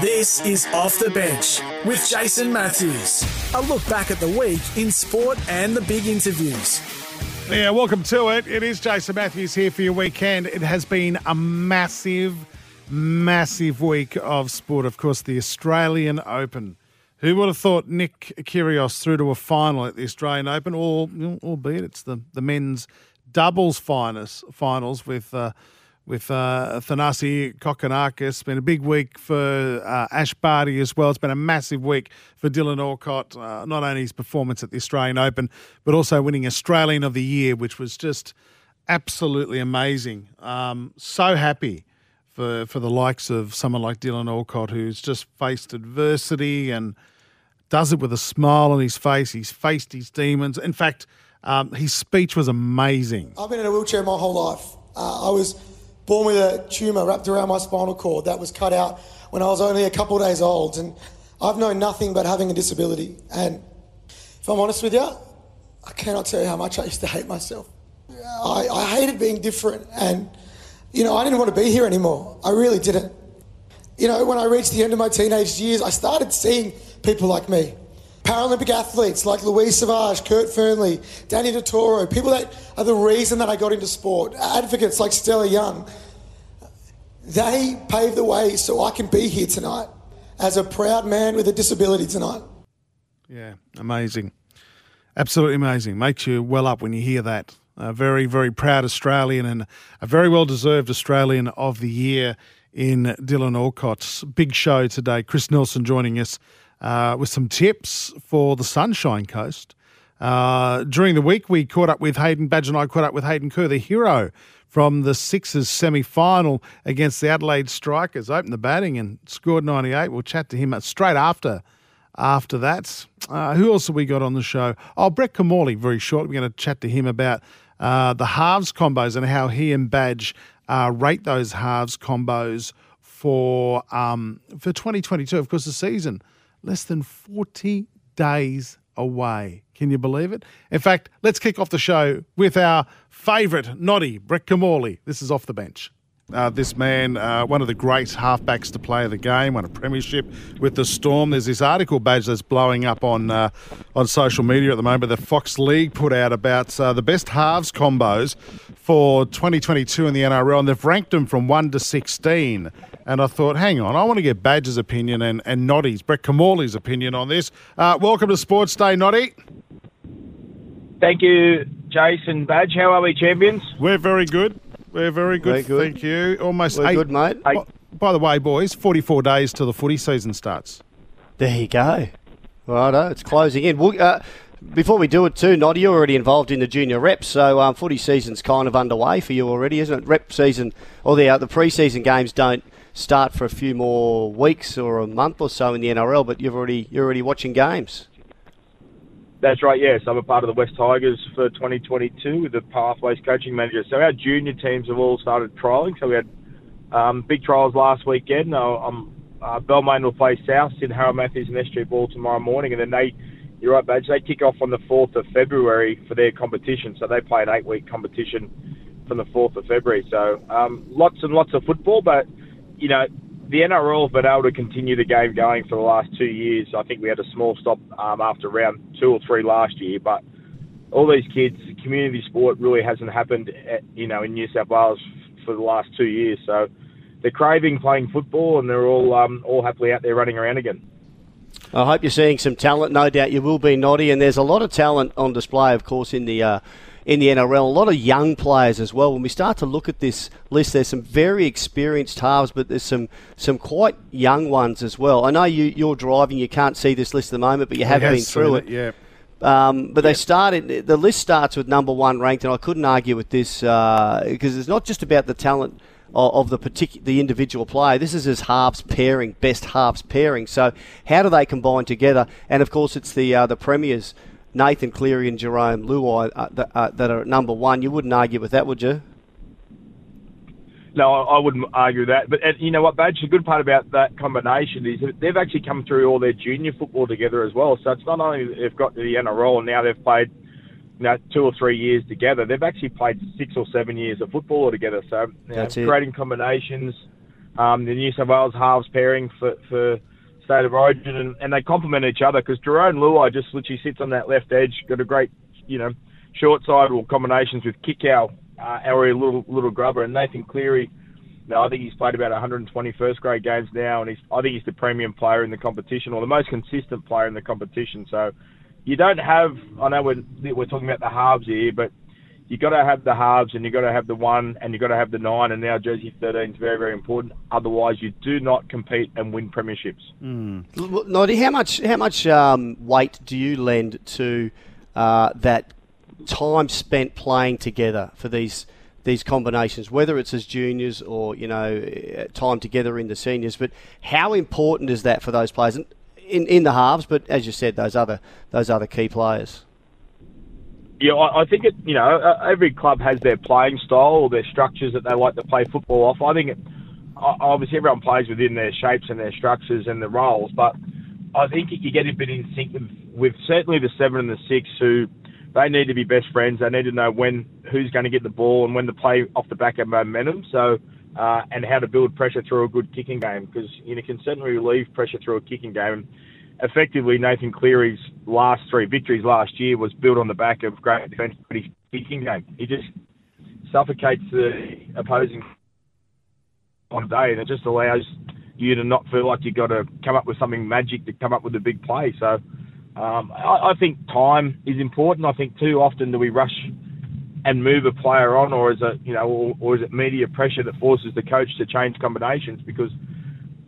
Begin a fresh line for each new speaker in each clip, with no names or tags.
This is Off the Bench with Jason Matthews. A look back at the week in sport and the big interviews.
Yeah, welcome to it. It is Jason Matthews here for your weekend. It has been a massive, massive week of sport. Of course, the Australian Open. Who would have thought Nick Kyrgios through to a final at the Australian Open? Or, albeit it's the, the men's doubles finals, finals with uh, with uh, Thanasi Kokkinakis. It's been a big week for uh, Ash Barty as well. It's been a massive week for Dylan Alcott, uh, not only his performance at the Australian Open, but also winning Australian of the Year, which was just absolutely amazing. Um, so happy for, for the likes of someone like Dylan Alcott, who's just faced adversity and does it with a smile on his face. He's faced his demons. In fact, um, his speech was amazing.
I've been in a wheelchair my whole life. Uh, I was born with a tumour wrapped around my spinal cord that was cut out when I was only a couple of days old. And I've known nothing but having a disability. And if I'm honest with you, I cannot tell you how much I used to hate myself. I, I hated being different. And, you know, I didn't want to be here anymore. I really didn't. You know, when I reached the end of my teenage years, I started seeing people like me. Paralympic athletes like Louise Savage, Kurt Fearnley, Danny Detoro, people that are the reason that I got into sport, advocates like Stella Young, they paved the way so I can be here tonight as a proud man with a disability tonight.
Yeah, amazing. Absolutely amazing. Makes you well up when you hear that. A very, very proud Australian and a very well deserved Australian of the Year in Dylan Alcott's big show today. Chris Nelson joining us uh, with some tips for the Sunshine Coast. Uh, during the week, we caught up with Hayden Badge and I caught up with Hayden Kerr, the hero from the Sixers semi final against the Adelaide Strikers. Opened the batting and scored 98. We'll chat to him straight after after that. Uh, who else have we got on the show? Oh, Brett Kimmorley, very short. We're going to chat to him about uh, the halves combos and how he and Badge uh, rate those halves combos for um, for 2022. Of course, the season less than 40 days away. Can you believe it? In fact, let's kick off the show with our favourite noddy, Brett Kimmorley. This is off the bench. Uh, this man, uh, one of the great halfbacks to play the game, won a premiership with the Storm. There's this article badge that's blowing up on uh, on social media at the moment. The Fox League put out about uh, the best halves combos for 2022 in the NRL, and they've ranked them from one to 16. And I thought, hang on, I want to get Badger's opinion and and Noddy's Brett Kimmorley's opinion on this. Uh, welcome to Sports Day, Noddy.
Thank you, Jason Badge. How are we, champions?
We're very good. We're very good,
Very good.
thank you. Almost
We're
eight.
good, mate.
Hey.
By, by the way, boys, 44 days till the footy season starts.
There you go. Righto, it's closing in. Well, uh, before we do it too, Noddy, you're already involved in the junior reps, so um, footy season's kind of underway for you already, isn't it? Rep season, or the uh, the pre-season games don't start for a few more weeks or a month or so in the NRL, but you've already you're already watching games.
That's right, yes. I'm a part of the West Tigers for 2022 with the Pathways coaching manager. So our junior teams have all started trialling. So we had um, big trials last weekend. Uh, um, uh, Balmain will play South, Sid Harold Matthews and SG Ball tomorrow morning. And then they, you're right, Badge, they kick off on the 4th of February for their competition. So they play an eight-week competition from the 4th of February. So um, lots and lots of football, but, you know, the NRL have been able to continue the game going for the last two years. I think we had a small stop um, after round two or three last year, but all these kids, community sport really hasn't happened, at, you know, in New South Wales for the last two years. So they're craving playing football, and they're all um, all happily out there running around again.
I hope you're seeing some talent. No doubt you will be, Noddy. And there's a lot of talent on display, of course, in the uh, in the NRL. A lot of young players as well. When we start to look at this list, there's some very experienced halves, but there's some some quite young ones as well. I know you you're driving, you can't see this list at the moment, but you have been through
seen
it.
Yeah.
Um, but they started. The list starts with number one ranked, and I couldn't argue with this because it's not just about the talent of, of the particular the individual player. This is his halves pairing, best halves pairing. So how do they combine together? And of course, it's the uh, the premiers. Nathan Cleary and Jerome Luai uh, that, uh, that are at number one. You wouldn't argue with that, would you?
No, I, wouldn't argue that. But and, you know what, Badge? The good part about that combination is that they've actually come through all their junior football together as well. So it's not only they've got the NRL and now they've played you know, two or three years together. They've actually played six or seven years of football together. So you know, creating combinations. Um, the New South Wales halves pairing for, for State of Origin, and, and they complement each other because Jerome Luai just literally sits on that left edge, got a great, you know, short side or combinations with Kikau, uh, our little little grubber, and Nathan Cleary. No, I think he's played about 120 first grade games now, and he's I think he's the premium player in the competition or the most consistent player in the competition. So you don't have. I know we're we're talking about the halves here, but you got to have the halves, and you got to have the one, and you got to have the nine, and now jersey 13 is very very important. Otherwise, you do not compete and win premierships.
Well, Noddy, how much how much um, weight do you lend to uh, that time spent playing together for these these combinations, whether it's as juniors or you know eh, time together in the seniors? But how important is that for those players in in, in the halves? But as you said, those other those other key players.
Yeah, I, think it. You know, uh, every club has their playing style or their structures that they like to play football off. I think it, obviously everyone plays within their shapes and their structures and the roles, but I think if you get a bit in sync with, with certainly the seven and the six who they need to be best friends. They need to know when who's going to get the ball and when to play off the back of momentum. So. Uh, and how to build pressure through a good kicking game because you know, can certainly relieve pressure through a kicking game effectively Nathan Cleary's last three victories last year was built on the back of great defence kicking game. He just suffocates the opposing on day and it just allows you to not feel like you've got to come up with something magic to come up with a big play. So um, I, I think time is important. I think too often do we rush and move a player on, or is it you know, or, or is it media pressure that forces the coach to change combinations because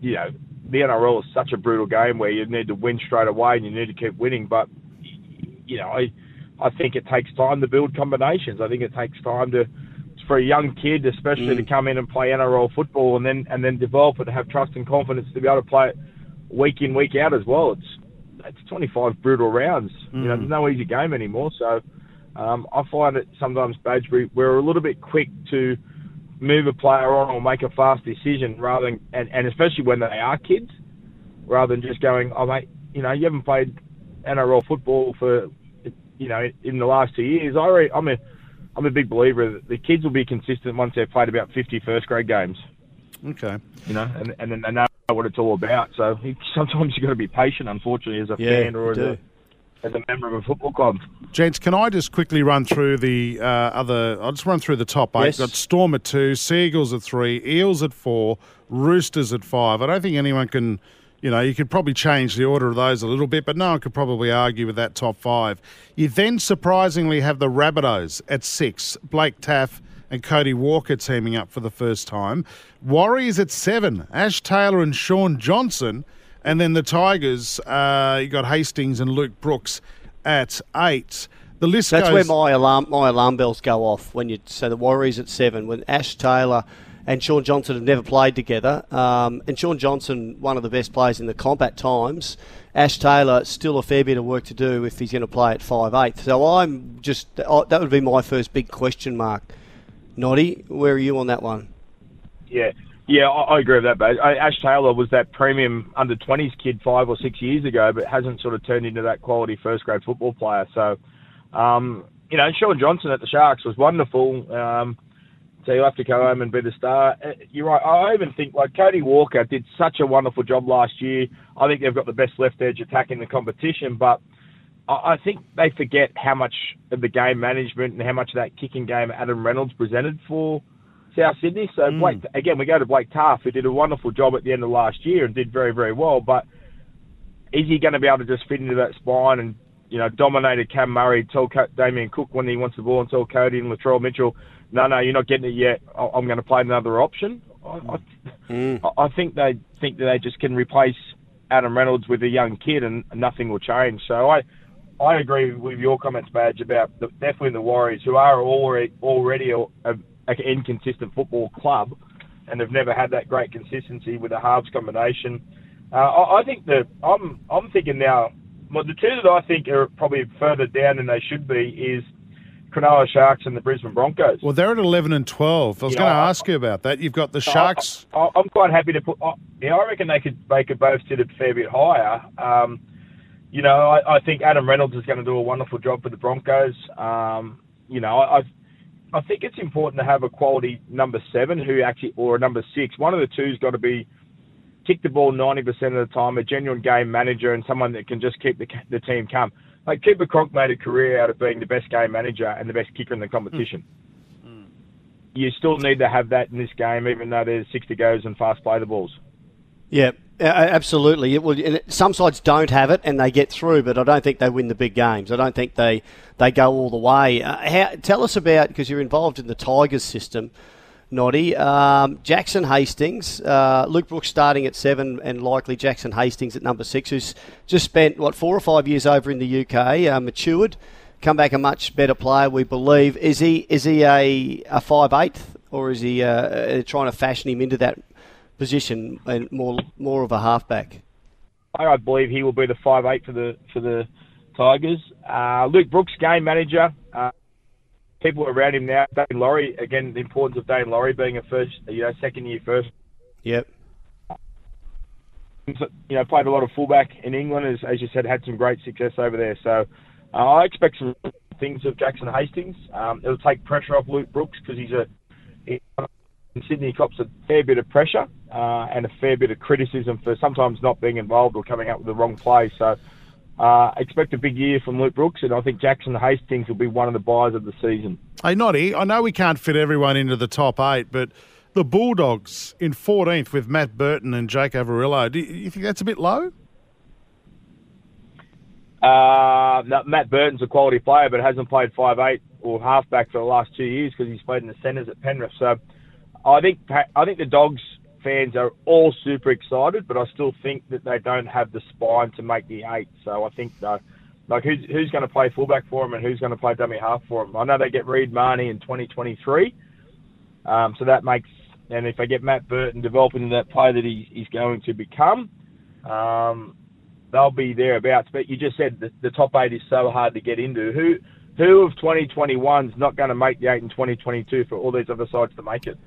you know the NRL is such a brutal game where you need to win straight away and you need to keep winning. But you know, I I think it takes time to build combinations. I think it takes time to for a young kid, especially to come in and play NRL football and then and then develop it, have trust and confidence to be able to play it week in week out as well. It's it's 25 brutal rounds. You know, there's no easy game anymore. So um, I find it sometimes, Badge, we, we're a little bit quick to move a player on or make a fast decision rather than, and, and especially when they are kids, rather than just going, oh mate, you know, you haven't played NRL football for, you know, in the last two years. I re- I'm a, I'm a big believer that the kids will be consistent once they've played about 50 first grade games,
Okay.
you know, and, and then they know what it's all about. So sometimes you've got to be patient, unfortunately, as a
Yeah,
fan or as
you
a,
do.
As a member of a football club.
Gents, can I just quickly run through the uh, other? I'll just run through the top eight.
Yes.
Got Storm at two, Sea Eagles at three, Eels at four, Roosters at five. I don't think anyone can, you know, you could probably change the order of those a little bit, but no one could probably argue with that top five. You then surprisingly have the Rabbitohs at six, Blake Taaffe and Cody Walker teaming up for the first time. Warriors at seven, Ash Taylor and Shaun Johnson. And then the Tigers, uh, you got Hastings and Luke Brooks at eight. The list
That's
goes.
where my alarm my alarm bells go off when you so the Warriors at seven when Ash Taylor and Shaun Johnson have never played together. Um, and Shaun Johnson, one of the best players in the comp at times. Ash Taylor still a fair bit of work to do if he's going to play at five eight. So I'm just oh, that would be my first big question mark. Noddy, where are you on that one?
Yeah, yeah, I, agree with that. But Ash Taylor was that premium under 20s kid five or six years ago, but hasn't sort of turned into that quality first grade football player. So, um, you know, Shaun Johnson at the Sharks was wonderful. Um, so he'll have to go home and be the star. Uh, You're right. I even think like Cody Walker did such a wonderful job last year. I think they've got the best left edge attack in the competition, but I think they forget how much of the game management and how much of that kicking game Adam Reynolds presented for South Sydney. So mm. Blake, again, we go to Blake Taaffe, who did a wonderful job at the end of last year and did very, very well. But is he going to be able to just fit into that spine and you know dominate Cam Murray, tell Damien Cook when he wants the ball, and tell Cody and Latrell Mitchell, no, no, you're not getting it yet. I- I'm going to play another option. I, mm. I, I think they think that they just can replace Adam Reynolds with a young kid and nothing will change. So I. I agree with your comments, Badge, about the, definitely the Warriors, who are already already a, an inconsistent football club. and they've never had that great consistency with the halves combination. Uh, I, I think that I'm I'm thinking now. Well, the two that I think are probably further down than they should be is Cronulla Sharks and the Brisbane Broncos.
Well, they're at 11 and 12. I was
You
going to
know, I-
ask you about that. You've got the Sharks.
I, am quite happy to put. I, yeah, I reckon they could they could both sit a fair bit higher. Um, you know, I, I think Adam Reynolds is going to do a wonderful job for the Broncos. Um, you know, I, I think it's important to have a quality number seven who actually or a number six. One of the two's got to be kick the ball 90% of the time, a genuine game manager, and someone that can just keep the, the team calm. Like Cooper Cronk made a career out of being the best game manager and the best kicker in the competition. Hmm. Hmm. You still need to have that in this game, even though there's 60 goes and fast play the balls.
Yeah, absolutely. It will, some sides don't have it and they get through, but I don't think they win the big games. I don't think they, they go all the way. Uh, how, tell us about, because you're involved in the Tigers system, Noddy. Um, Jackson Hastings, uh, Luke Brooks starting at seven, and likely Jackson Hastings at number six, who's just spent, what, four or five years over in the UK, uh, matured, come back a much better player, we believe. Is he is he a, a five eighth, or is he uh, uh, trying to fashion him into that position and more more of a halfback?
I believe he will be the five eight for the for the Tigers. Uh, Luke Brooks, game manager. Uh, people around him now. Daine Laurie, again, the importance of Daine Laurie being a first, you know, second year first.
Yep.
You know, played a lot of fullback in England, as, as you said, had some great success over there. So uh, I expect some things of Jackson Hastings. Um, it'll take pressure off Luke Brooks because he's a he, in Sydney cops a fair bit of pressure uh, and a fair bit of criticism for sometimes not being involved or coming up with the wrong play. So uh, expect a big year from Luke Brooks, and I think Jackson Hastings will be one of the buyers of the season.
Hey, Noddy, I know we can't fit everyone into the top eight, but the Bulldogs in 14th with Matt Burton and Jake Averillo, do you think that's a bit low?
Uh, no, Matt Burton's a quality player, but hasn't played five eight or halfback for the last two years because he's played in the centres at Penrith. So I think I think the Dogs fans are all super excited, but I still think that they don't have the spine to make the eight. So I think uh, like who's who's going to play fullback for them and who's going to play dummy half for them. I know they get Reed Mahoney in 2023, um, so that makes and if they get Matt Burton developing that player that he, he's going to become. Um, they'll be thereabouts. But you just said the, the top eight is so hard to get into. Who who of 2021 is not going to make the eight in 2022 for all these other sides to make it?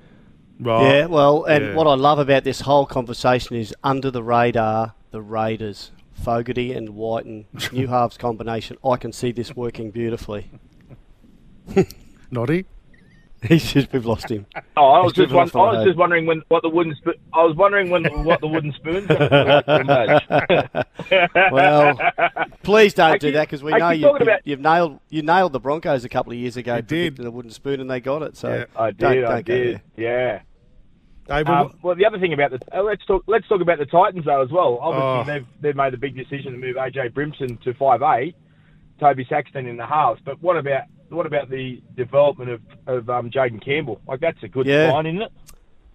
Right.
Yeah, well, and
Yeah.
what I love about this whole conversation is under the radar, the Raiders, Fogarty and Wighton, new halves combination. I can see this working beautifully.
Noddy?
He's just, we've lost him.
Oh, I was
He's
just
driven
won- I was just wondering when what the wooden spoon. I was wondering when what the wooden spoon's going to badge.
Well, please don't
I
do
keep-
that because we
I
know you,
talking
you,
about-
you've nailed you nailed the Broncos a couple of years ago.
You did.
the wooden spoon, and they got it. So
Yeah.
I did.
don't,
I
don't go
did. Yeah.
Hey,
Um, well, the other thing about the uh, let's talk let's talk about the Titans though as well.
Oh.
Obviously, they've they've made the big decision to move AJ Brimson to five eight, Toby Sexton in the halves. But what about what about the development of of um, Jayden Campbell? Like that's a good
Yeah.
sign, isn't it?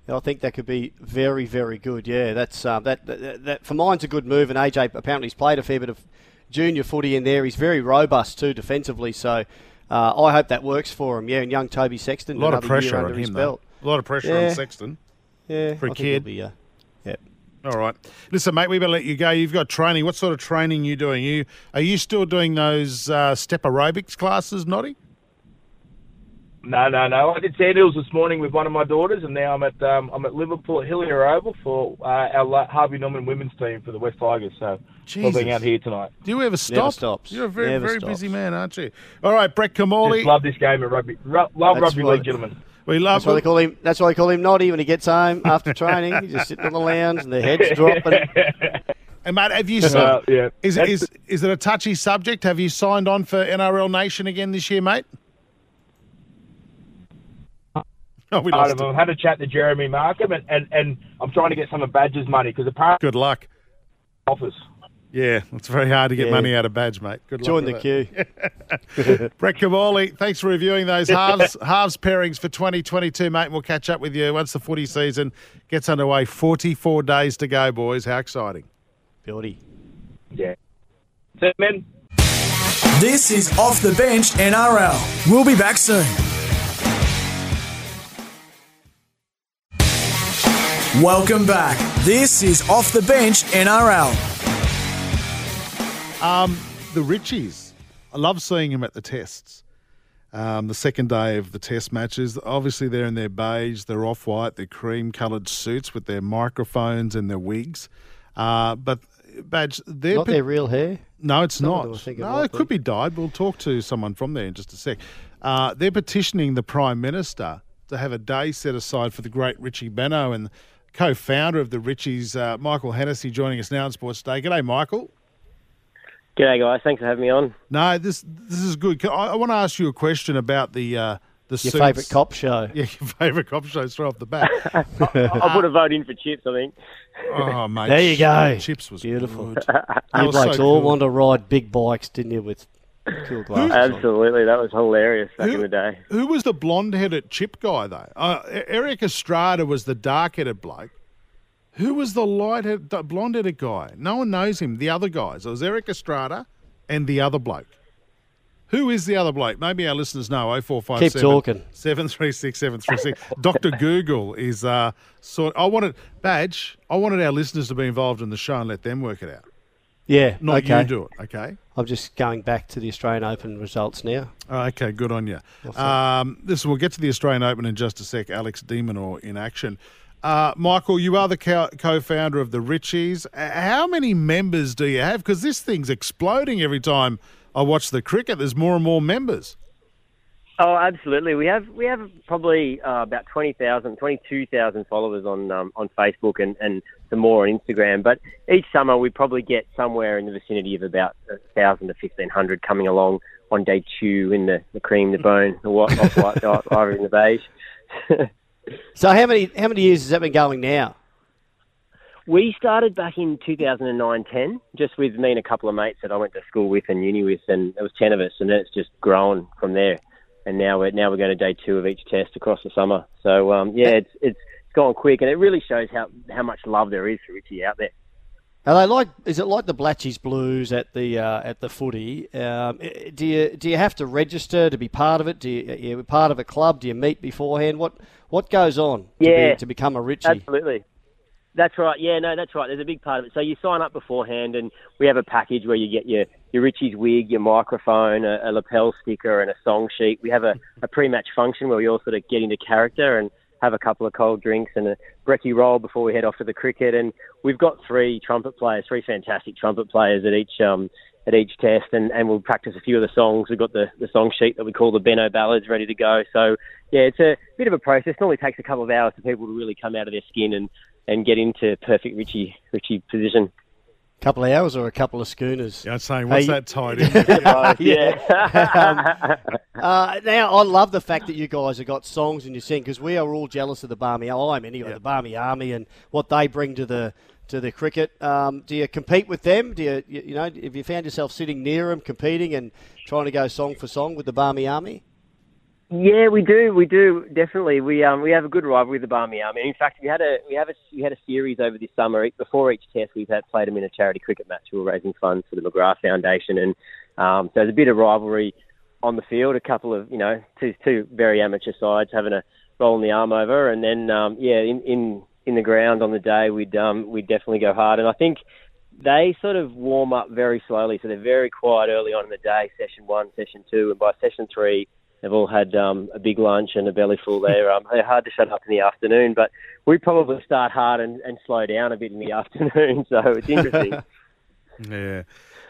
I think that could be very, very good. Yeah, that's um, that, that, that for mine's a good move. And AJ apparently he's played a fair bit of junior footy in there. He's very robust too defensively. So uh, I hope that works for him. Yeah, and young Toby Sexton,
a lot of pressure on him,
belt.
though. A lot of pressure
Yeah.
on Sexton.
Yeah,
For a
I
kid.
Be, uh, yeah.
All right. Listen, mate, we better let you go. You've got training. What sort of training are you doing? You Are you still doing those uh, step aerobics classes, Noddy?
No, no, no. I did sandhills this morning with one of my daughters, and now I'm at um, I'm at Liverpool at Hillier Oval for uh, our Harvey Norman women's team for the West Tigers. So we'll
Jesus.
be out here tonight.
Do you ever stop?
stops.
You're a very,
Never
very
stops.
busy man, aren't you? All right, Brett Kimmorley.
Just love this game of rugby. Ru- love
That's
rugby
what-
league, gentlemen.
we love
That's why they call him. That's why they call him Noddy when he gets home after training. He's just sitting on the lounge and the head's dropping.
And mate, have you
Uh, yeah.
Is,
That's-
is, is it a touchy subject? Have you signed on for NRL Nation again this year, mate? Oh, we
part
lost
of
it.
them. Had a chat to Jeremy Markham, and, and, and I'm trying to get some of Badger's money because apparently
Good luck.
office.
Yeah, it's very hard to get
Yeah.
money out of Badge, mate. Good luck.
Join the
with
queue.
Brett Kimmorley, thanks for reviewing those halves halves pairings for 2022, mate. And we'll catch up with you once the footy season gets underway. 44 days to go, boys. How exciting!
Beauty.
Yeah. So, men.
This is Off the Bench NRL. We'll be back soon. Welcome back. This is Off the Bench NRL.
Um, the Richies. I love seeing them at the tests. Um, the second day of the test matches. Obviously, they're in their beige, their off white, their cream coloured suits with their microphones and their wigs. Uh, but, Badge, they're.
Not
pe-
their real hair.
no, it's
Some
not.
I it
no, it could be dyed. We'll talk to someone from there in just a sec. Uh, they're petitioning the Prime Minister to have a day set aside for the great Richie Benaud and co-founder of the Richies, uh, Michael Hennessy, joining us now on Sports Day. G'day, Michael.
G'day, guys. Thanks for having me on.
No, this this is good. I, I want to ask you a question about the uh, the
Your favourite cop show.
Yeah, your favourite cop show straight off the bat.
I'll put a vote in for Chips, I think.
oh, mate.
There you go.
Chips was
Beautiful.
good.
You
was so
blokes all
cool.
want to ride big bikes, didn't you, with cool glasses on?
Absolutely. That was hilarious back
Who-
in the day.
Who was the blonde-headed chip guy though? Uh, Erik Estrada was the dark-headed bloke. Who was the light-headed, blonde-headed guy? No one knows him. The other guys. It was Erik Estrada and the other bloke. Who is the other bloke? Maybe our listeners know. Oh four five
Keep
seven
talking.
seven three six seven three six. Doctor Google is uh sort. I wanted badge. I wanted our listeners to be involved in the show and let them work it out.
Yeah,
Not
okay.
you do it. Okay.
I'm just going back to the Australian Open results now.
Oh, okay, good on you. Um, this we'll get to the Australian Open in just a sec. Alex de Minaur in action. Uh, Michael, you are the co- co-founder of the Richies. Uh, How many members do you have? Because this thing's exploding every time I watch the cricket. There's more and more members.
Oh, absolutely. We have we have probably uh, about 20,000, 22,000 followers on um, on Facebook and, and some more on Instagram. But each summer we probably get somewhere in the vicinity of about 1,000 to 1,500 coming along on day two in the, the cream, the bone, the white, off white, the ivory, and the beige.
So how many how many years has that been going now?
We started back in 2009-10, just with me and a couple of mates that I went to school with and uni with, and there was 10 of us, and then it's just grown from there. And now we're now we're going to day two of each test across the summer. So um, yeah, it's it's it's gone quick, and it really shows how how much love there is for Richie out there.
Are they like? Is it like the Blatchys Blues at the uh, at the footy? Um, do you do you have to register to be part of it? Do you, are you part of a club? Do you meet beforehand? What what goes on? To
Yeah.
be, to become a Richie.
Absolutely. That's right. Yeah, no, that's right. There's a big part of it. So you sign up beforehand, and we have a package where you get your, your Richie's wig, your microphone, a, a lapel sticker, and a song sheet. We have a, a pre-match function where we all sort of get into character and have a couple of cold drinks and a brekkie roll before we head off to the cricket. And we've got three trumpet players, three fantastic trumpet players at each um, at each test, and, and we'll practice a few of the songs. We've got the, the song sheet that we call the Benno ballads ready to go. So yeah, it's a bit of a process. It normally takes a couple of hours for people to really come out of their skin and, and get into perfect Richie Richie position.
couple of hours or a couple of schooners?
Yeah, I'm saying, what's
Hey-
that tied in?
yeah.
Uh, now, I love the fact that you guys have got songs and you sing because we are all jealous of the Barmy. Army. I'm anyway, the Barmy Army and what they bring to the to the cricket. Um, do you compete with them? Do you, you you know have you found yourself sitting near them, competing and trying to go song for song with the Barmy Army?
Yeah, we do. We do definitely. We um we have a good rivalry with the Barmy Army. In fact, we had a we have a we had a series over this summer. Before each test, we've had played them in a charity cricket match. We were raising funds for the McGrath Foundation, and um, so there's a bit of rivalry on the field. A couple of you know two two very amateur sides having a roll in the arm over, and then um, yeah, in in in the ground on the day, we'd um we'd definitely go hard. And I think they sort of warm up very slowly, so they're very quiet early on in the day. Session one, session two, and by session three they've all had um, a big lunch and a belly full. They're, um, they're hard to shut up in the afternoon, but we probably start hard and, and slow down a bit in the afternoon. So it's interesting.
Yeah.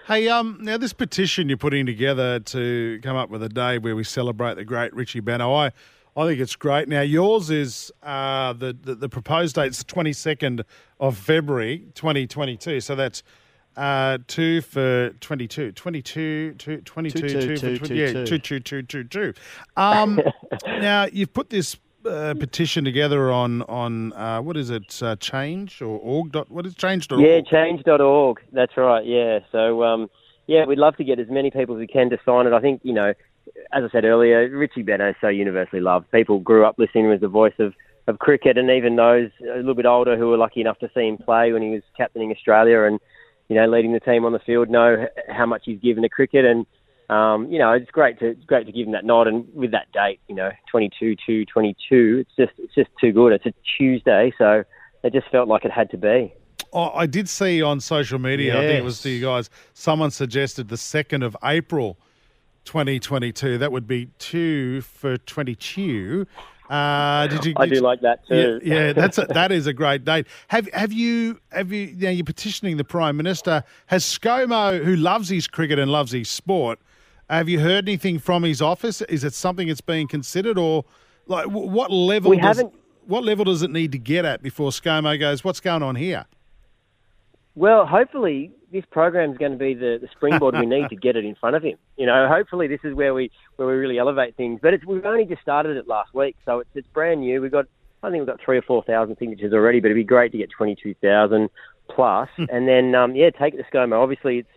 Hey, um, now this petition you're putting together to come up with a day where we celebrate the great Richie Benaud, I, I think it's great. Now yours is uh, the, the the proposed date's the 22nd of February 2022, so that's uh, two for 22, 22, two, 22,
Two,
two,
two,
for
two,
20,
two,
yeah,
two.
two, two, two, two, two. Um, now you've put this. Uh, petition together on on uh, what is it? Uh, change or org dot what is change dot
yeah,
org?
change.org. That's right. Yeah. So, um, yeah, we'd love to get as many people as we can to sign it. I think, you know, as I said earlier, Richie Benaud is so universally loved. People grew up listening to him as the voice of, of cricket, and even those a little bit older who were lucky enough to see him play when he was captaining Australia and, you know, leading the team on the field know how much he's given to cricket. And, um, you know, it's great to it's great to give him that nod. And with that date, you know, 22 to 22, it's just it's just too good. It's a Tuesday, so it just felt like it had to be.
Oh, I did see on social media, I think it was
Yes.
to you guys, someone suggested the 2nd of April 2022. That would be 2 for 22. Uh, did you?
I do
you-
like that too.
yeah, that's a, that is a great date. Have have you have you now you're petitioning the prime minister? Has ScoMo, who loves his cricket and loves his sport, have you heard anything from his office? Is it something that's being considered, or like what level?
We
does,
haven't-
What level does it need to get at before ScoMo goes? What's going on here?
Well, hopefully this program is going to be the, the springboard we need to get it in front of him. You know, hopefully this is where we where we really elevate things. But it's, we've only just started it last week, so it's it's brand new. We've got I think we've got three or four thousand signatures already, but it'd be great to get twenty two thousand plus, plus. and then um, yeah, take it to ScoMo. Obviously, it's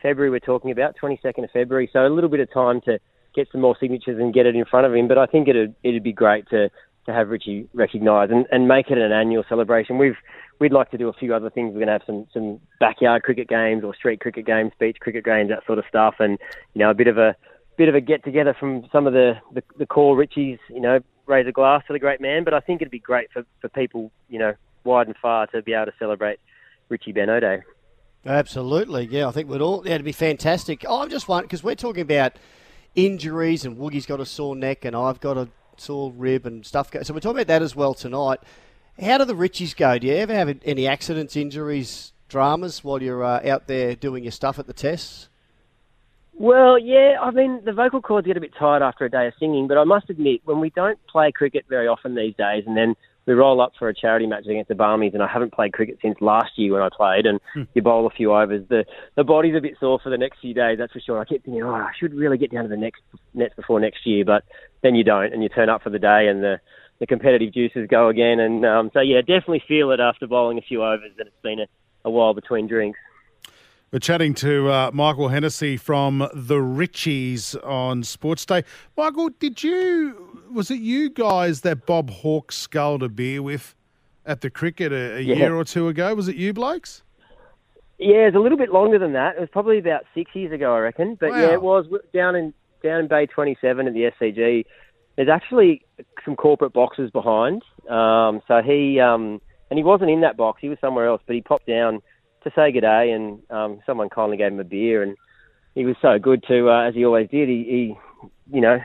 February we're talking about, twenty second of February, so a little bit of time to get some more signatures and get it in front of him. But I think it'd it'd be great to to have Richie recognised and, and make it an annual celebration. We've we'd like to do a few other things. We're going to have some some backyard cricket games or street cricket games, beach cricket games, that sort of stuff, and you know a bit of a bit of a get together from some of the, the the core Richies. You know, raise a glass to the great man. But I think it'd be great for for people, you know, wide and far to be able to celebrate Richie Benaud Day.
Absolutely, yeah. I think we'd all. That'd be fantastic. Oh, I'm just wondering because we're talking about injuries, and Woogie's got a sore neck, and I've got a sore rib and stuff. So we're talking about that as well tonight. How do the Richies go? Do you ever have any accidents, injuries, dramas while you're uh, out there doing your stuff at the tests?
Well, yeah, I mean, the vocal cords get a bit tired after a day of singing, but I must admit, when we don't play cricket very often these days, and then we roll up for a charity match against the Barmies, and I haven't played cricket since last year when I played, and you bowl a few overs, the the body's a bit sore for the next few days, that's for sure. I keep thinking, oh, I should really get down to the next nets before next year, but then you don't, and you turn up for the day, and the the competitive juices go again, and um, so yeah, definitely feel it after bowling a few overs that it's been a, a while between drinks.
We're chatting to uh, Michael Hennessy from the Richies on Sports Day. Michael, did you was it you guys that Bob Hawke sculled a beer with at the cricket a, a
Yeah.
year or two ago? Was it you blokes?
Yeah, it's a little bit longer than that. It was probably about six years ago, I reckon. But
Wow.
yeah, it was down in down in Bay 27 at the SCG. There's actually some corporate boxes behind. Um, so he um, and he wasn't in that box. He was somewhere else, but he popped down to say good day, and um, someone kindly gave him a beer, and he was so good to uh, as he always did. He, he, you know,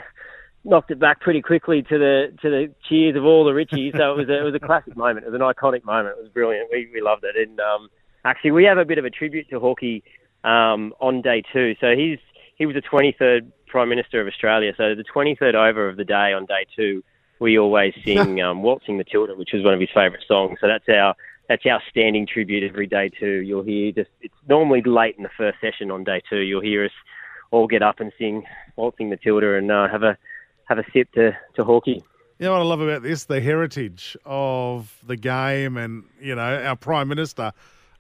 knocked it back pretty quickly to the to the cheers of all the Richies. So it was a, it was a classic moment. It was an iconic moment. It was brilliant. We we loved it. And um, actually, we have a bit of a tribute to Hawkeye um, on day two. So he's he was the 23rd Prime Minister of Australia. So the 23rd over of the day on day two, we always sing um, "Waltzing Matilda," which was one of his favourite songs. So that's our that's our standing tribute every day too. You'll hear just it's normally late in the first session on day two. You'll hear us all get up and sing "Waltzing Matilda" and uh, have a have a sip to to Hawkeye.
You know what I love about this? The heritage of the game, and you know our Prime Minister,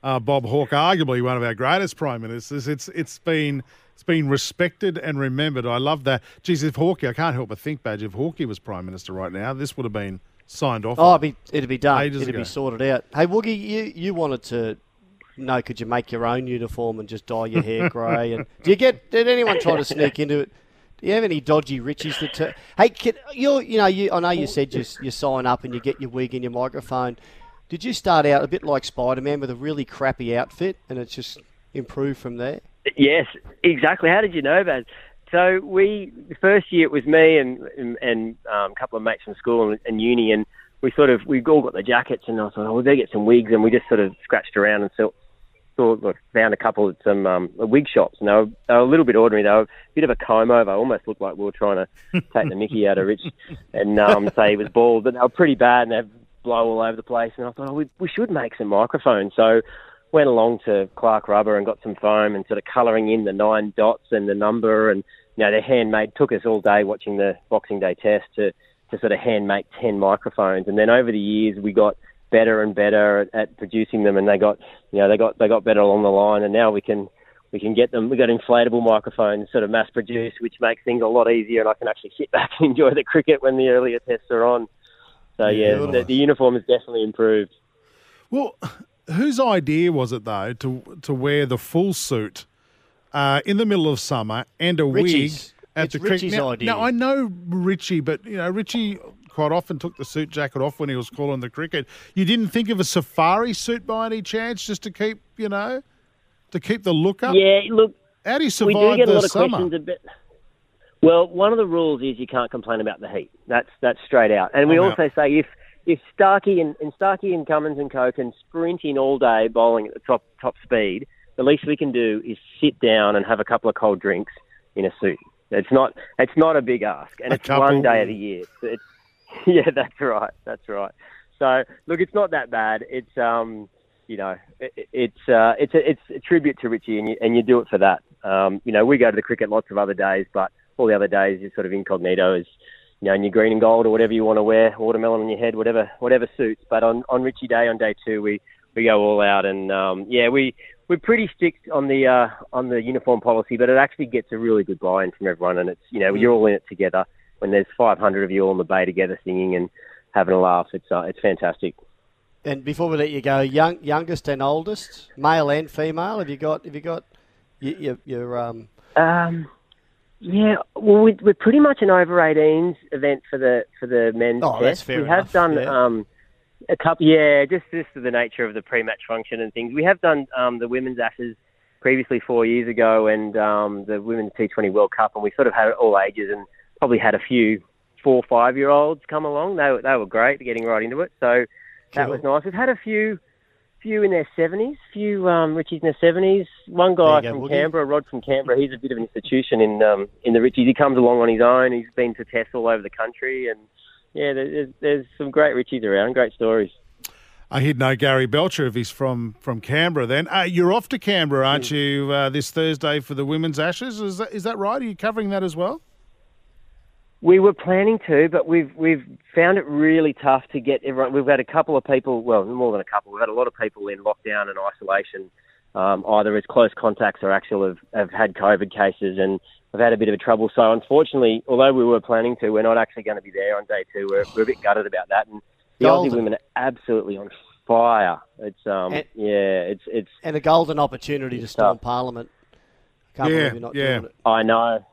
uh, Bob Hawke, arguably one of our greatest Prime Ministers. It's it's been it's been respected and remembered. I love that. Geez, if Hawkeye, I can't help but think, Badge, if Hawkeye was Prime Minister right now, this would have been signed off.
Oh, it'd be, it'd be done. It'd
ago.
be sorted out. Hey, Woogie, you, you wanted to know, could you make your own uniform and just dye your hair grey? And do you get? Did anyone try to sneak into it? Do you have any dodgy riches that? T- hey, can, you you know you I know you said you you sign up and you get your wig and your microphone. Did you start out a bit like Spider Man with a really crappy outfit and it's just improved from there?
Yes, exactly. How did you know that? So we the first year it was me and and, and um, a couple of mates from school and, and uni, and we sort of we all got the jackets, and I thought, oh, we better get some wigs, and we just sort of scratched around and saw, saw like, found a couple at some um, wig shops, and they were, they were a little bit ordinary. They were a bit of a comb over, almost looked like we were trying to take the Mickey out of Rich and um, say he was bald, but they were pretty bad and they blow all over the place. And I thought, oh, we, we should make some microphones. So went along to Clark Rubber and got some foam and sort of colouring in the nine dots and the number and you know they're handmade. Took us all day watching the Boxing Day test to to sort of hand make ten microphones, and then over the years we got better and better at, at producing them, and they got you know they got they got better along the line, and now we can we can get them. We got inflatable microphones, sort of mass produced, which makes things a lot easier, and I can actually sit back and enjoy the cricket when the earlier tests are on. So yeah, the, the uniform has definitely improved.
Well, whose idea was it though to to wear the full suit uh, in the middle of summer and a
Richie's.
wig at
It's
the cricket?
Richie's
now,
idea.
now I know Richie, but you know Richie quite often took the suit jacket off when he was calling the cricket. You didn't think of a safari suit by any chance, just to keep, you know, to keep the look up.
Yeah, look,
How do you
we do get a lot of
summer?
questions. About, well, one of the rules is you can't complain about the heat. That's that's straight out. And we
I'm
also say if if Starcy and, and Starcy and Cummins and Co can sprint in all day bowling at the top top speed, the least we can do is sit down and have a couple of cold drinks in a suit. It's not it's not a big ask, and
A
it's
couple.
one day of the year. It's, yeah, that's right. That's right. So look, it's not that bad. It's um, you know, it, it's uh, it's a, it's a tribute to Richie, and you, and you do it for that. Um, you know, we go to the cricket lots of other days, but all the other days you're sort of incognito, as you know, in your green and gold or whatever you want to wear, watermelon on your head, whatever whatever suits. But on on Richie Day on day two, we we go all out, and um, yeah, we we're pretty strict on the uh, on the uniform policy, but it actually gets a really good buy-in from everyone, and it's you know you're all in it together. When there's 500 of you all in the bay together singing and having a laugh, it's uh, it's fantastic.
And before we let you go, young, youngest and oldest, male and female. Have you got? Have you got your, your, your um?
Um, yeah, well, we, we're pretty much an over 18s event for the for the men's
Oh,
test.
that's fair
we
enough,
have done
yeah.
um, a couple, yeah, just just to the nature of the pre-match function and things. We have done um, the women's Ashes previously four years ago, and um, the women's T20 World Cup, and we sort of had it all ages, and probably had a few four, five year olds come along. They they were great, getting right into it. So that was nice. We've had a few. Few in their seventies, few um, Richies in their seventies. One guy
There go,
from
Woogie.
Canberra, Rod from Canberra. He's a bit of an institution in um, in the Richies. He comes along on his own. He's been to tests all over the country, and yeah, there's, there's some great Richies around. Great stories.
I he'd know Gary Belcher if he's from from Canberra. Then uh, you're off to Canberra, aren't you, uh, this Thursday for the Women's Ashes? Is that is that right? Are you covering that as well?
We were planning to, but we've we've found it really tough to get everyone. We've had a couple of people, well, more than a couple. We've had a lot of people in lockdown and isolation, um, either as close contacts or actually have, have had COVID cases, and we've had a bit of a trouble. So unfortunately, although we were planning to, we're not actually going to be there on day two. We're, we're a bit gutted about that, and the
Golden.
Aussie women are absolutely on fire. It's um,
And-
yeah, it's it's.
And a golden opportunity to storm
tough.
Parliament. Can't
Yeah,
believe you're not
yeah.
doing it.
I know.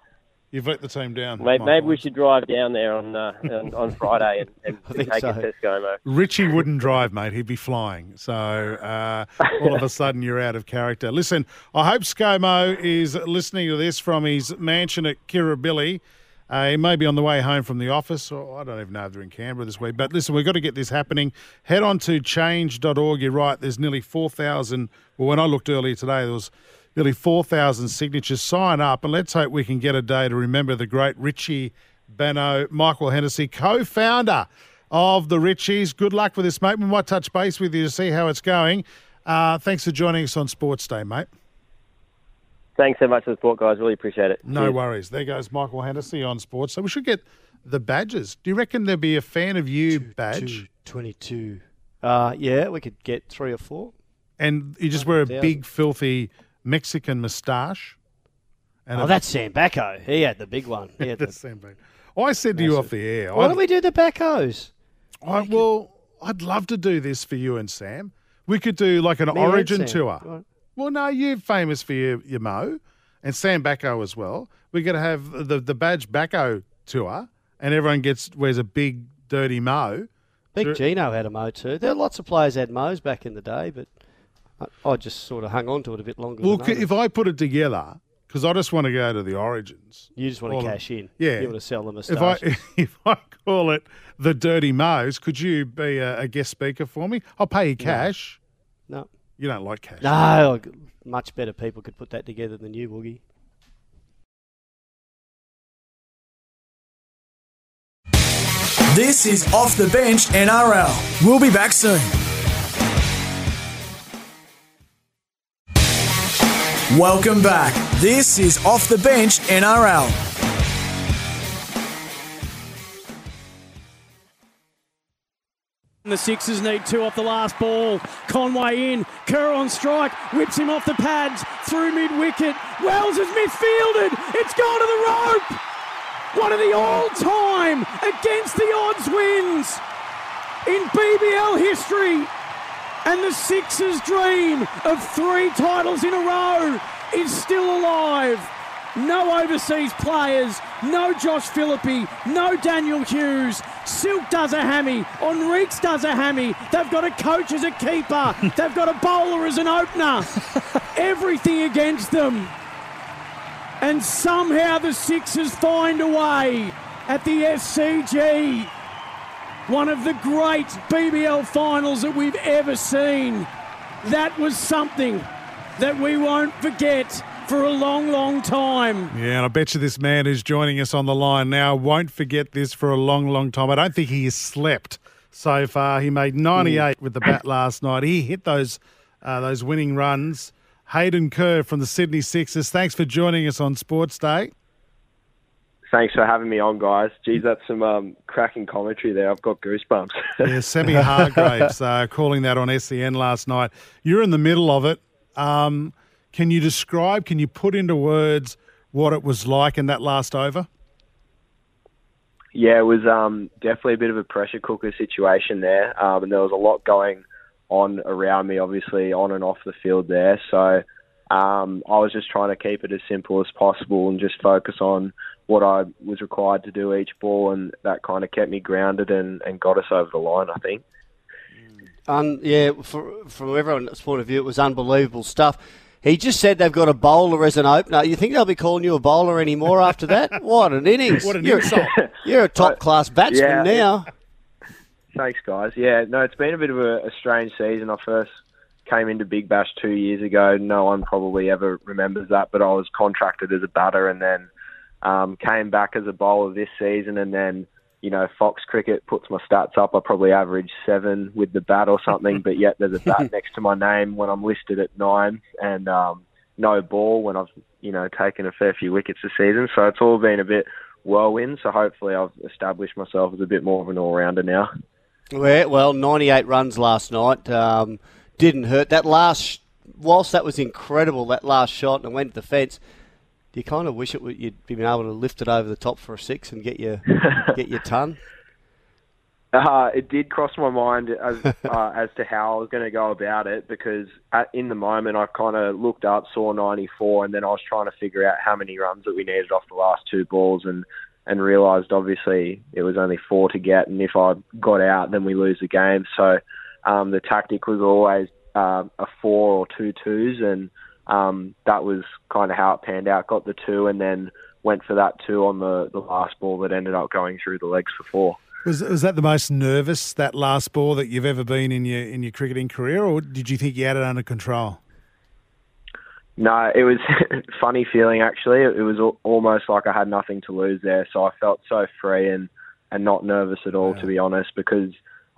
You've let the team down.
Maybe, maybe we should drive down there on uh, on, on Friday and, and take
so.
a test ScoMo.
Richie wouldn't drive, mate. He'd be flying. So uh, all of a sudden, you're out of character. Listen, I hope ScoMo is listening to this from his mansion at Kirribilli. Uh, he may be on the way home from the office, or I don't even know if they're in Canberra this week. But listen, we've got to get this happening. Head on to change.org. You're right, there's nearly 4,000. Well, when I looked earlier today, there was nearly 4,000 signatures. Sign up, and let's hope we can get a day to remember the great Richie Benaud, Michael Hennessy, co founder of the Richies. Good luck with this, mate. We might touch base with you to see how it's going. Uh, thanks for joining us on Sports Day, mate.
Thanks so much for the support, guys. Really appreciate it.
No
Cheers.
worries. There goes Michael Hennessy on Sports. So we should get the badges. Do you reckon there'd be a fan of you badge?
Two, 22. Uh, yeah, we could get three or four.
And you just wear a big, filthy Mexican moustache? And
Oh,
a-
that's Sam Backo. He had the big one. He had the,
Sam Bain. I said to you off the air,
why
I'd,
don't we do the Backos?
I, well, I'd love to do this for you and Sam. We could do like an
Me
origin tour.
Right.
Well, no, you're famous for your, your Mo and Sam Backo as well. We're going to have the, the Badge Backo tour and everyone gets wears a big, dirty Mo.
Big. Gino had a mo too. There are lots of players had mo's back in the day, but I, I just sort of hung on to it a bit longer.
Well,
than
if I put it together, because I just want to go to the Origins.
you just want to
of-
cash in,
yeah.
you want to sell the
If I
moustache.
if I call it the Dirty Mose, could you be a, a guest speaker for me? I'll pay you cash.
no,
You don't like cash.
no, much better people could put that together than you, Woogie.
This is Off the Bench NRL. We'll be back soon. Welcome back. This is Off the Bench NRL.
The Sixers need two off the last ball. Conway in. Kerr on strike. Whips him off the pads. Through mid wicket. Wells is misfielded. It's gone to the rope. One of the all time against the odds wins in BBL history. And the Sixers' dream of three titles in a row is still alive. No overseas players, no Josh Philippe, no Daniel Hughes. Silk does a hammy. Henriques does a hammy. They've got a coach as a keeper. They've got a bowler as an opener. Everything against them. And somehow the Sixers find a way at the SCG. One of the great BBL finals that we've ever seen. That was something that we won't forget for a long, long time.
Yeah, and I bet you this man who's joining us on the line now won't forget this for a long, long time. I don't think he has slept so far. He made 98 with the bat last night. He hit those uh, those winning runs. Hayden Kerr from the Sydney Sixers. Thanks for joining us on Sports Day.
Thanks for having me on, guys. Geez, that's some um, cracking commentary there. I've got goosebumps.
yeah, Semi Hargraves uh, calling that on SEN last night. You're in the middle of it. Um, can you describe, can you put into words what it was like in that last over?
Yeah, it was um, definitely a bit of a pressure cooker situation there, um, and there was a lot going on around me, obviously on and off the field there. So um, I was just trying to keep it as simple as possible and just focus on what I was required to do each ball, and that kind of kept me grounded and, and got us over the line. I think.
Um, yeah, for, from everyone's point of view, it was unbelievable stuff. He just said they've got a bowler as an opener. You think they'll be calling you a bowler anymore after that? what an innings!
What an
you're,
insult!
You're a top class batsman
yeah.
now.
Thanks, guys. Yeah, no, it's been a bit of a, a strange season. I first came into Big Bash two years ago. No one probably ever remembers that, but I was contracted as a batter and then um, came back as a bowler this season, and then you know, Fox Cricket puts my stats up. I probably average seven with the bat or something, but yet there's a bat next to my name when I'm listed at nine, and um, no ball when I've you know taken a fair few wickets this season. So it's all been a bit whirlwind. So hopefully I've established myself as a bit more of an all rounder now.
Well, 98 runs last night um, didn't hurt. That last, whilst that was incredible, that last shot and it went to the fence do you kind of wish it would, you'd been able to lift it over the top for a six and get your get your ton?
Uh, it did cross my mind as uh, as to how I was going to go about it because at, in the moment I kind of looked up, saw 94, and then I was trying to figure out how many runs that we needed off the last two balls, and and realised obviously it was only four to get, and if I got out, then we lose the game. So um, the tactic was always uh, a four or two twos, and um, that was kind of how it panned out. Got the two, and then went for that two on the, the last ball that ended up going through the legs for four.
Was was that the most nervous that last ball that you've ever been in your in your cricketing career, or did you think you had it under control?
No, it was funny feeling actually. It was almost like I had nothing to lose there, so I felt so free and and not nervous at all, yeah. to be honest, because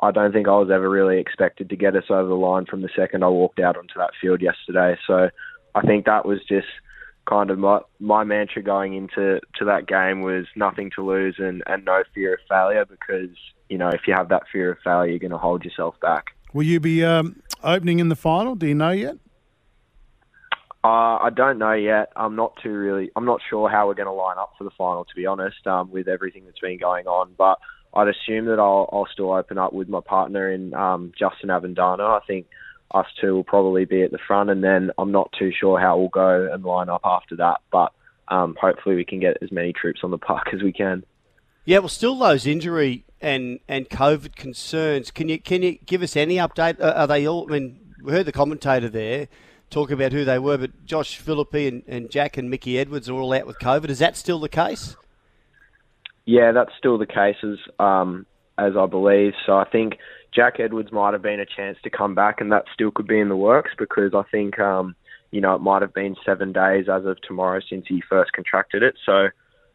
I don't think I was ever really expected to get us over the line from the second I walked out onto that field yesterday. So I think that was just kind of my my mantra going into to that game was nothing to lose and, and no fear of failure because you know if you have that fear of failure you're going to hold yourself back.
Will you be um, opening in the final? Do you know yet?
Uh, I don't know yet. I'm not too really. I'm not sure how we're going to line up for the final, to be honest, um, with everything that's been going on. But I'd assume that I'll, I'll still open up with my partner in um, Justin Avendano. I think us two will probably be at the front, and then I'm not too sure how we'll go and line up after that. But um, hopefully, we can get as many troops on the park as we can.
Yeah, well, still those injury and, and COVID concerns. Can you can you give us any update? Are they all? I mean, we heard the commentator there talk about who they were, but Josh Philippe and, and Jack and Mickey Edwards are all out with COVID. Is that still the case?
Yeah, that's still the case as um, as I believe. So I think Jack Edwards might have been a chance to come back, and that still could be in the works because I think um, you know it might have been seven days as of tomorrow since he first contracted it. So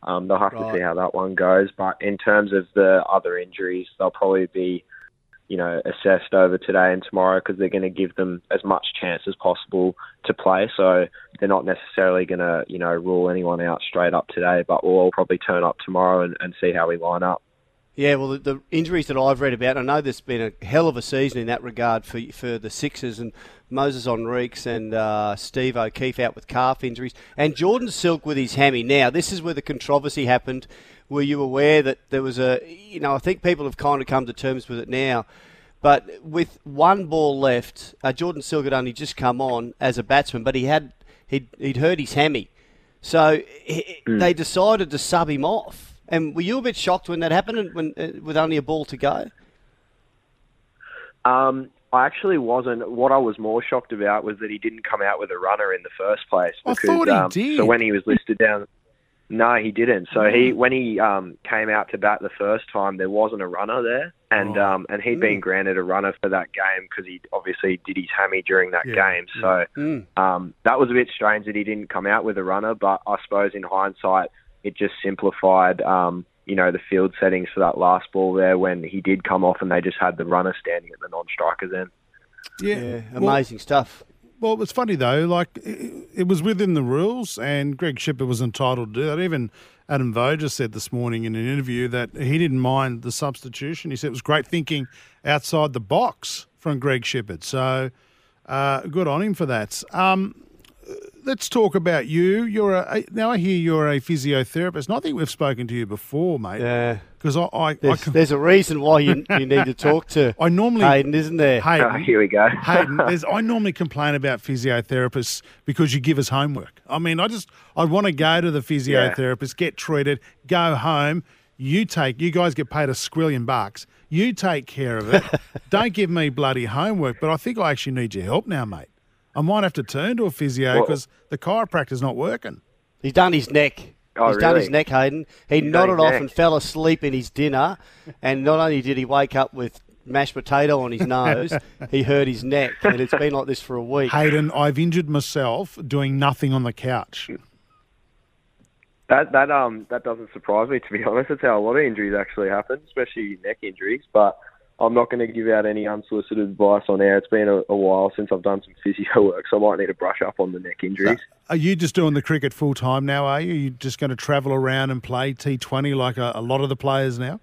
um, they'll have right. to see how that one goes. But in terms of the other injuries, they'll probably be you know assessed over today and tomorrow because they're going to give them as much chance as possible to play. So they're not necessarily going to you know rule anyone out straight up today, but we'll all probably turn up tomorrow and, and see how we line up.
Yeah, well, the, the, injuries that I've read about, I know there's been a hell of a season in that regard for for the Sixers and Moises Henriques and uh, Steve O'Keefe out with calf injuries, and Jordan Silk with his hammy. Now, this is where the controversy happened. Were you aware that there was a, you know, I think people have kind of come to terms with it now, but with one ball left, uh, Jordan Silk had only just come on as a batsman, but he had he'd, he'd hurt his hammy, so he, mm. they decided to sub him off And were you a bit shocked when that happened, when uh, with only a ball to go?
Um, I actually wasn't. What I was more shocked about was that he didn't come out with a runner in the first place.
I thought he
um,
did.
So when he was listed down, no, he didn't. So he when he um, came out to bat the first time, there wasn't a runner there, and
Oh.
um, and he'd been granted a runner for that game because he obviously did his hammy during that
Yeah,
game. So
Mm.
um, that was a bit strange that he didn't come out with a runner. But I suppose in hindsight, it just simplified. Um, you know the field settings for that last ball there when he did come off and they just had the runner standing at the non-striker's end.
Yeah,
Yeah,
Well-
amazing stuff.
Well, it was funny though. Like it, it was within the rules, and Greg Shipperd was entitled to do that. Even Adam Voges said this morning in an interview that he didn't mind the substitution. He said it was great thinking outside the box from Greg Shipperd. So uh, good on him for that. Um, let's talk about you. You're a now I hear you're a physiotherapist. And I think we've spoken to you before, mate.
Yeah.
Because I, I, I,
There's,
can-
there's a reason why you, you need to talk to
I normally
Hayden, isn't there?
Hayden,
Oh, here we go.
Hayden, there's, I normally complain about physiotherapists because you give us homework. I mean, I just I want to go to the physiotherapist, get treated, go home. You take, you guys get paid a squillion bucks. You take care of it. Don't give me bloody homework. But I think I actually need your help now, mate. I might have to turn to a physio because the chiropractor's not working.
He's done his neck.
Oh,
He's done his neck, Hayden. He
He's
nodded off
neck.
and fell asleep in his dinner. and not only did he wake up with mashed potato on his nose, he hurt his neck. And it's been like this for a week.
Hayden, I've injured myself doing nothing on the couch.
That that um that doesn't surprise me to be honest. It's how a lot of injuries actually happen, especially neck injuries. But I'm not going to give out any unsolicited advice on air. It's been a, a while since I've done some physio work, so I might need to brush up on the neck injuries.
Are you just doing the cricket full time now? Are you? Are you just going to travel around and play T20 like a, a lot of the players now?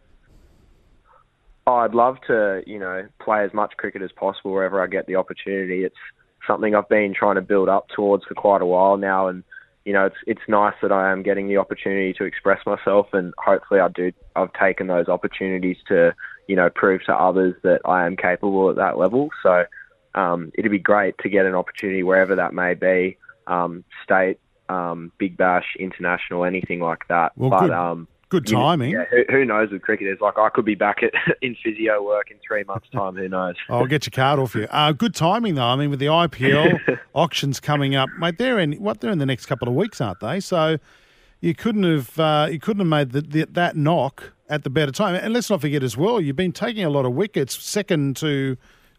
Oh, I'd love to, you know, play as much cricket as possible wherever I get the opportunity. It's something I've been trying to build up towards for quite a while now, and you know, it's it's nice that I am getting the opportunity to express myself, and hopefully, I do. I've taken those opportunities to, you know, prove to others that I am capable at that level. So, um, it'd be great to get an opportunity wherever that may be, um, state, um, Big Bash, international, anything like that.
Well,
but
good-
um,
Good
you know,
timing.
yeah, who, who knows with cricket is like I could be back at in physio work in three months' time. Who knows?
I'll get your card off you. Uh, good timing though. I mean, with the IPL auctions coming up, mate, they're in what they're in the next couple of weeks, aren't they? So you couldn't have uh, you couldn't have made the, the, that knock at the better time. And let's not forget as well, you've been taking a lot of wickets, second to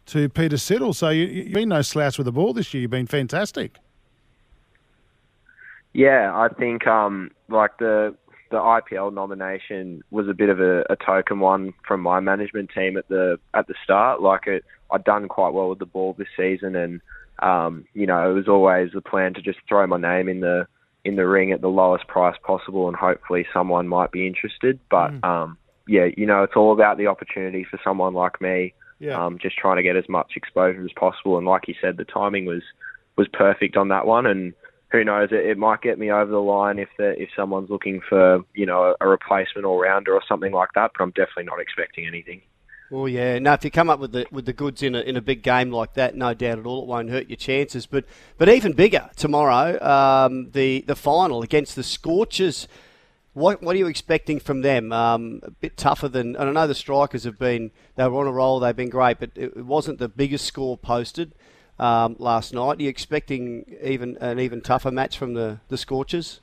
to Peter Siddle. So you, you've been no slouch with the ball this year. You've been fantastic.
Yeah, I think um, like the the IPL nomination was a bit of a, a token one from my management team at the at the start. Like it, I'd done quite well with the ball this season, and um, you know it was always the plan to just throw my name in the in the ring at the lowest price possible, and hopefully someone might be interested. But um, yeah, you know it's all about the opportunity for someone like me.
Yeah.
Um, just trying to get as much exposure as possible, and like you said, the timing was was perfect on that one, and who knows? It, it might get me over the line if the, if someone's looking for you know a replacement all rounder or something like that. But I'm definitely not expecting anything.
Well, yeah. Now, if you come up with the with the goods in a in a big game like that, no doubt at all, it won't hurt your chances. But but even bigger tomorrow, um, the the final against the Scorchers. What what are you expecting from them? Um, a bit tougher than and I know the strikers have been they were on a roll, they've been great, but it, wasn't the biggest score posted um, last night. Are you expecting even an even tougher match from the the Scorchers?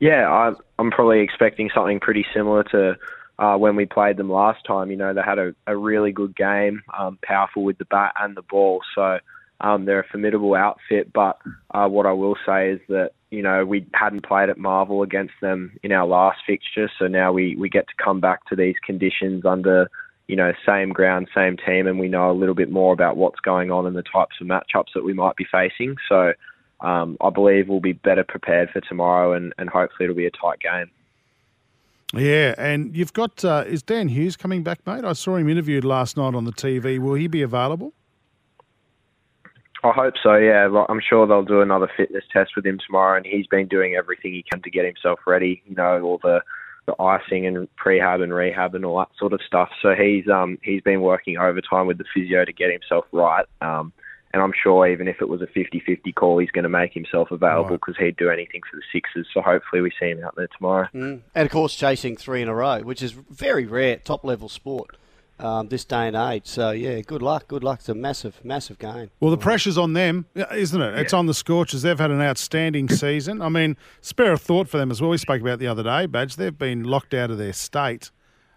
Yeah, I, I'm probably expecting something pretty similar to uh, when we played them last time. You know, they had a, a really good game, um, powerful with the bat and the ball. So um, they're a formidable outfit. But uh, what I will say is that you know we hadn't played at Marvel against them in our last fixture, so now we we get to come back to these conditions under you know same ground, same team, and we know a little bit more about what's going on and the types of matchups that we might be facing. So. Um, I believe we'll be better prepared for tomorrow, and, and hopefully it'll be a tight game.
Yeah, and you've got uh, is Dan Hughes coming back, mate? I saw him interviewed last night on the TV. Will he be available?
I hope so. Yeah, I'm sure they'll do another fitness test with him tomorrow, and he's been doing everything he can to get himself ready. You know, all the the icing and prehab and rehab and all that sort of stuff. So he's um he's been working overtime with the physio to get himself right. Um, and I'm sure even if it was a 50-50 call, he's going to make himself available because he'd do anything for the Sixers. So hopefully we see him out there tomorrow.
Mm. And of course, chasing three in a row, which is very rare, top level sport. Um, this day and age. So yeah, good luck. Good luck. It's a massive, massive game.
Well, the pressure's on them, isn't it? It's on the Scorchers. They've had an outstanding season. I mean, spare a thought for them as well. We spoke about the other day, Badge. They've been locked out of their state,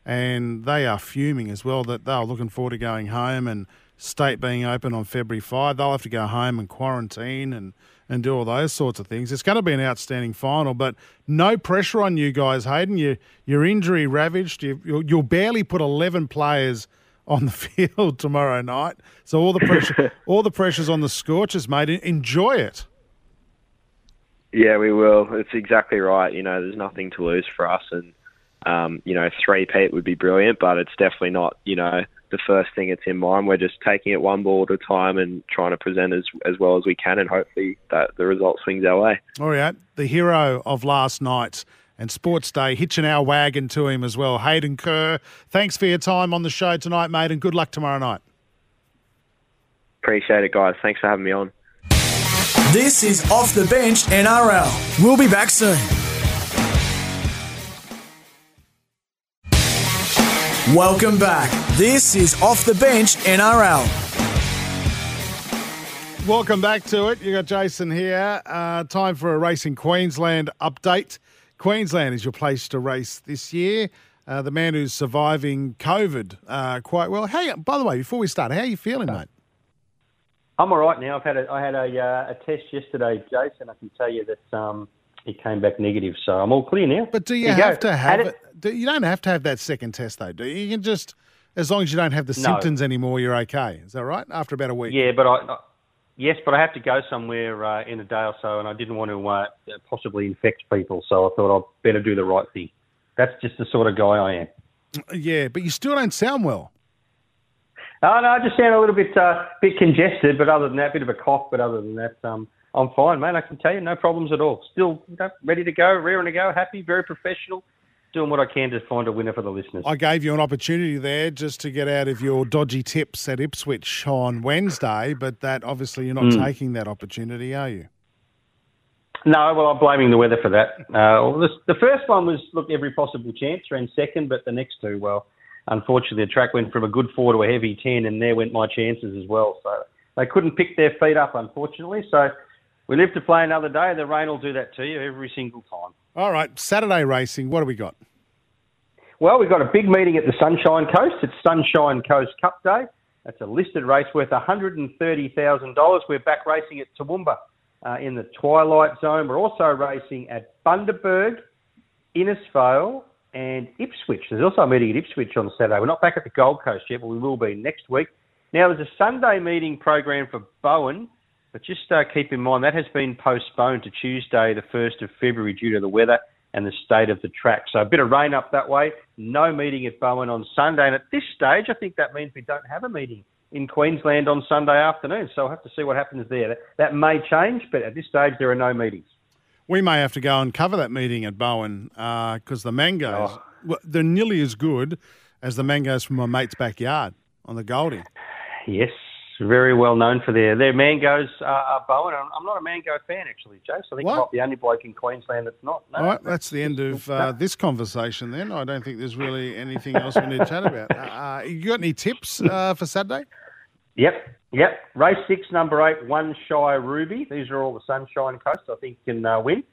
and they are fuming as well. That they're looking forward to going home and state being open on February five. They'll have to go home and quarantine and and do all those sorts of things. It's going to be an outstanding final, but no pressure on you guys, Hayden. You you're injury ravaged. You you'll barely put eleven players on the field tomorrow night. So all the pressure, all the pressures on the Scorchers, mate. Enjoy it.
Yeah, we will. It's exactly right. You know, there's nothing to lose for us, and um, you know, three peat would be brilliant, but it's definitely not. You know, the first thing that's in mind. We're just taking it one ball at a time and trying to present as, as well as we can, and hopefully that the result swings our way.
All right, the hero of last night and Sports Day, hitching our wagon to him as well. Hayden Kerr, thanks for your time on the show tonight, mate, and good luck tomorrow night.
Appreciate it, guys. Thanks for having me on.
This is Off the Bench NRL. We'll be back soon. Welcome back. This is Off the Bench NRL.
Welcome back to it. You got Jason here. Uh, time for a Racing Queensland update. Queensland is your place to race this year. Uh, the man who's surviving COVID uh, quite well. Hey, by the way, before we start, how are you feeling, mate?
I'm all right now. I've had a, I had a, uh, a test yesterday, Jason. I can tell you that um, it came back negative, so I'm all clear now.
But do you
There
have
go.
to have
Had
it? You don't have to have that second test though, do you? You can just, as long as you don't have the
No.
symptoms anymore, you're okay. Is that right? After about a week.
Yeah, but I, I yes, but I have to go somewhere uh, in a day or so, and I didn't want to uh, possibly infect people, so I thought I'd better do the right thing. That's just the sort of guy I am.
Yeah, but you still don't sound well.
Oh no, I just sound a little bit uh, bit congested, but other than that, a bit of a cough. But other than that, um, I'm fine, mate. I can tell you, no problems at all. Still you know, ready to go, rearing to go, happy, very professional, doing what I can to find a winner for the listeners.
I gave you an opportunity there just to get out of your dodgy tips at Ipswich on Wednesday, but that obviously you're not
Mm.
taking that opportunity, are you?
No, well, I'm blaming the weather for that. Uh, well, this, the first one was, look, every possible chance, ran second, but the next two, well, unfortunately, the track went from a good four to a heavy 10, and there went my chances as well. So they couldn't pick their feet up, unfortunately. So we live to play another day. The rain will do that to you every single time.
All right, Saturday racing. What do we got?
Well, we've got a big meeting at the Sunshine Coast. It's Sunshine Coast Cup Day. That's a listed race worth $130,000. We're back racing at Toowoomba uh, in the Twilight Zone. We're also racing at Bundaberg, Innisfail, and Ipswich. There's also a meeting at Ipswich on Saturday. We're not back at the Gold Coast yet, but we will be next week. Now, there's a Sunday meeting program for Bowen, but just uh, keep in mind that has been postponed to Tuesday, the 1st of February, due to the weather and the state of the track. So a bit of rain up that way. No meeting at Bowen on Sunday. And at this stage, I think that means we don't have a meeting in Queensland on Sunday afternoon. So I'll have to see what happens there. That, that may change, but at this stage, there are no meetings.
We may have to go and cover that meeting at Bowen because the mangoes,
Oh.
well, they're nearly as good as the mangoes from my mate's backyard on the Goldie.
Yes, very well known for their their mangoes uh, are Bowen. I'm, I'm not a mango fan actually, Joe. So I think? I'm not the only bloke in Queensland that's not. No.
All right, that's the end of uh, this conversation then. I don't think there's really anything else we need to chat about. Uh, you got any tips uh, for Saturday?
Yep, yep. Race six, number eight, One Shy Ruby. These are all the Sunshine Coast. I think can uh, win.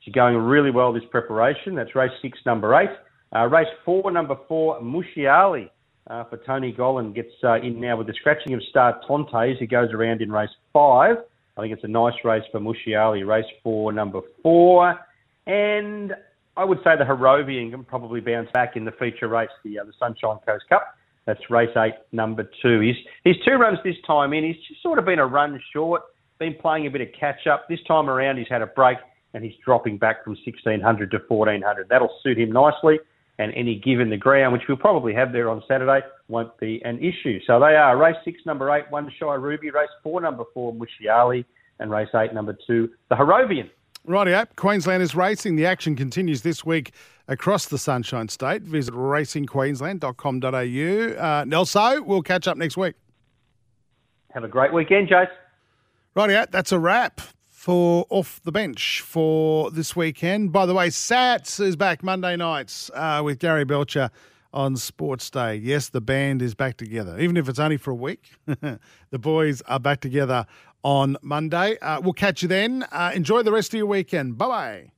She's going really well this preparation. That's race six, number eight. Uh, race four, number four, Mushiali uh, for Tony Gollan gets uh, in now with the scratching of Star Tontes, who goes around in race five. I think it's a nice race for Mushiali. Race four, number four. And I would say the Harrovian can probably bounce back in the feature race, the, uh, the Sunshine Coast Cup. That's race eight, number two. He's, he's two runs this time in. He's sort of been a run short, been playing a bit of catch up. This time around, he's had a break and he's dropping back from 1600 to 1400. That'll suit him nicely. And any given the ground, which we'll probably have there on Saturday, won't be an issue. So they are race six, number eight, one Shy Ruby, race four, number four, Mushiali, and race eight, number two, the Harrovian.
Rightio, Queensland is racing. The action continues this week across the Sunshine State. Visit racingqueensland.com.au. Uh, Nelso, we'll catch up next week.
Have a great weekend, Jace.
Rightio, that's a wrap for Off the Bench for this weekend. By the way, Sats is back Monday nights uh, with Gary Belcher on Sports Day. Yes, the band is back together, even if it's only for a week. the boys are back together on Monday. Uh, we'll catch you then. Uh, enjoy the rest of your weekend. Bye bye.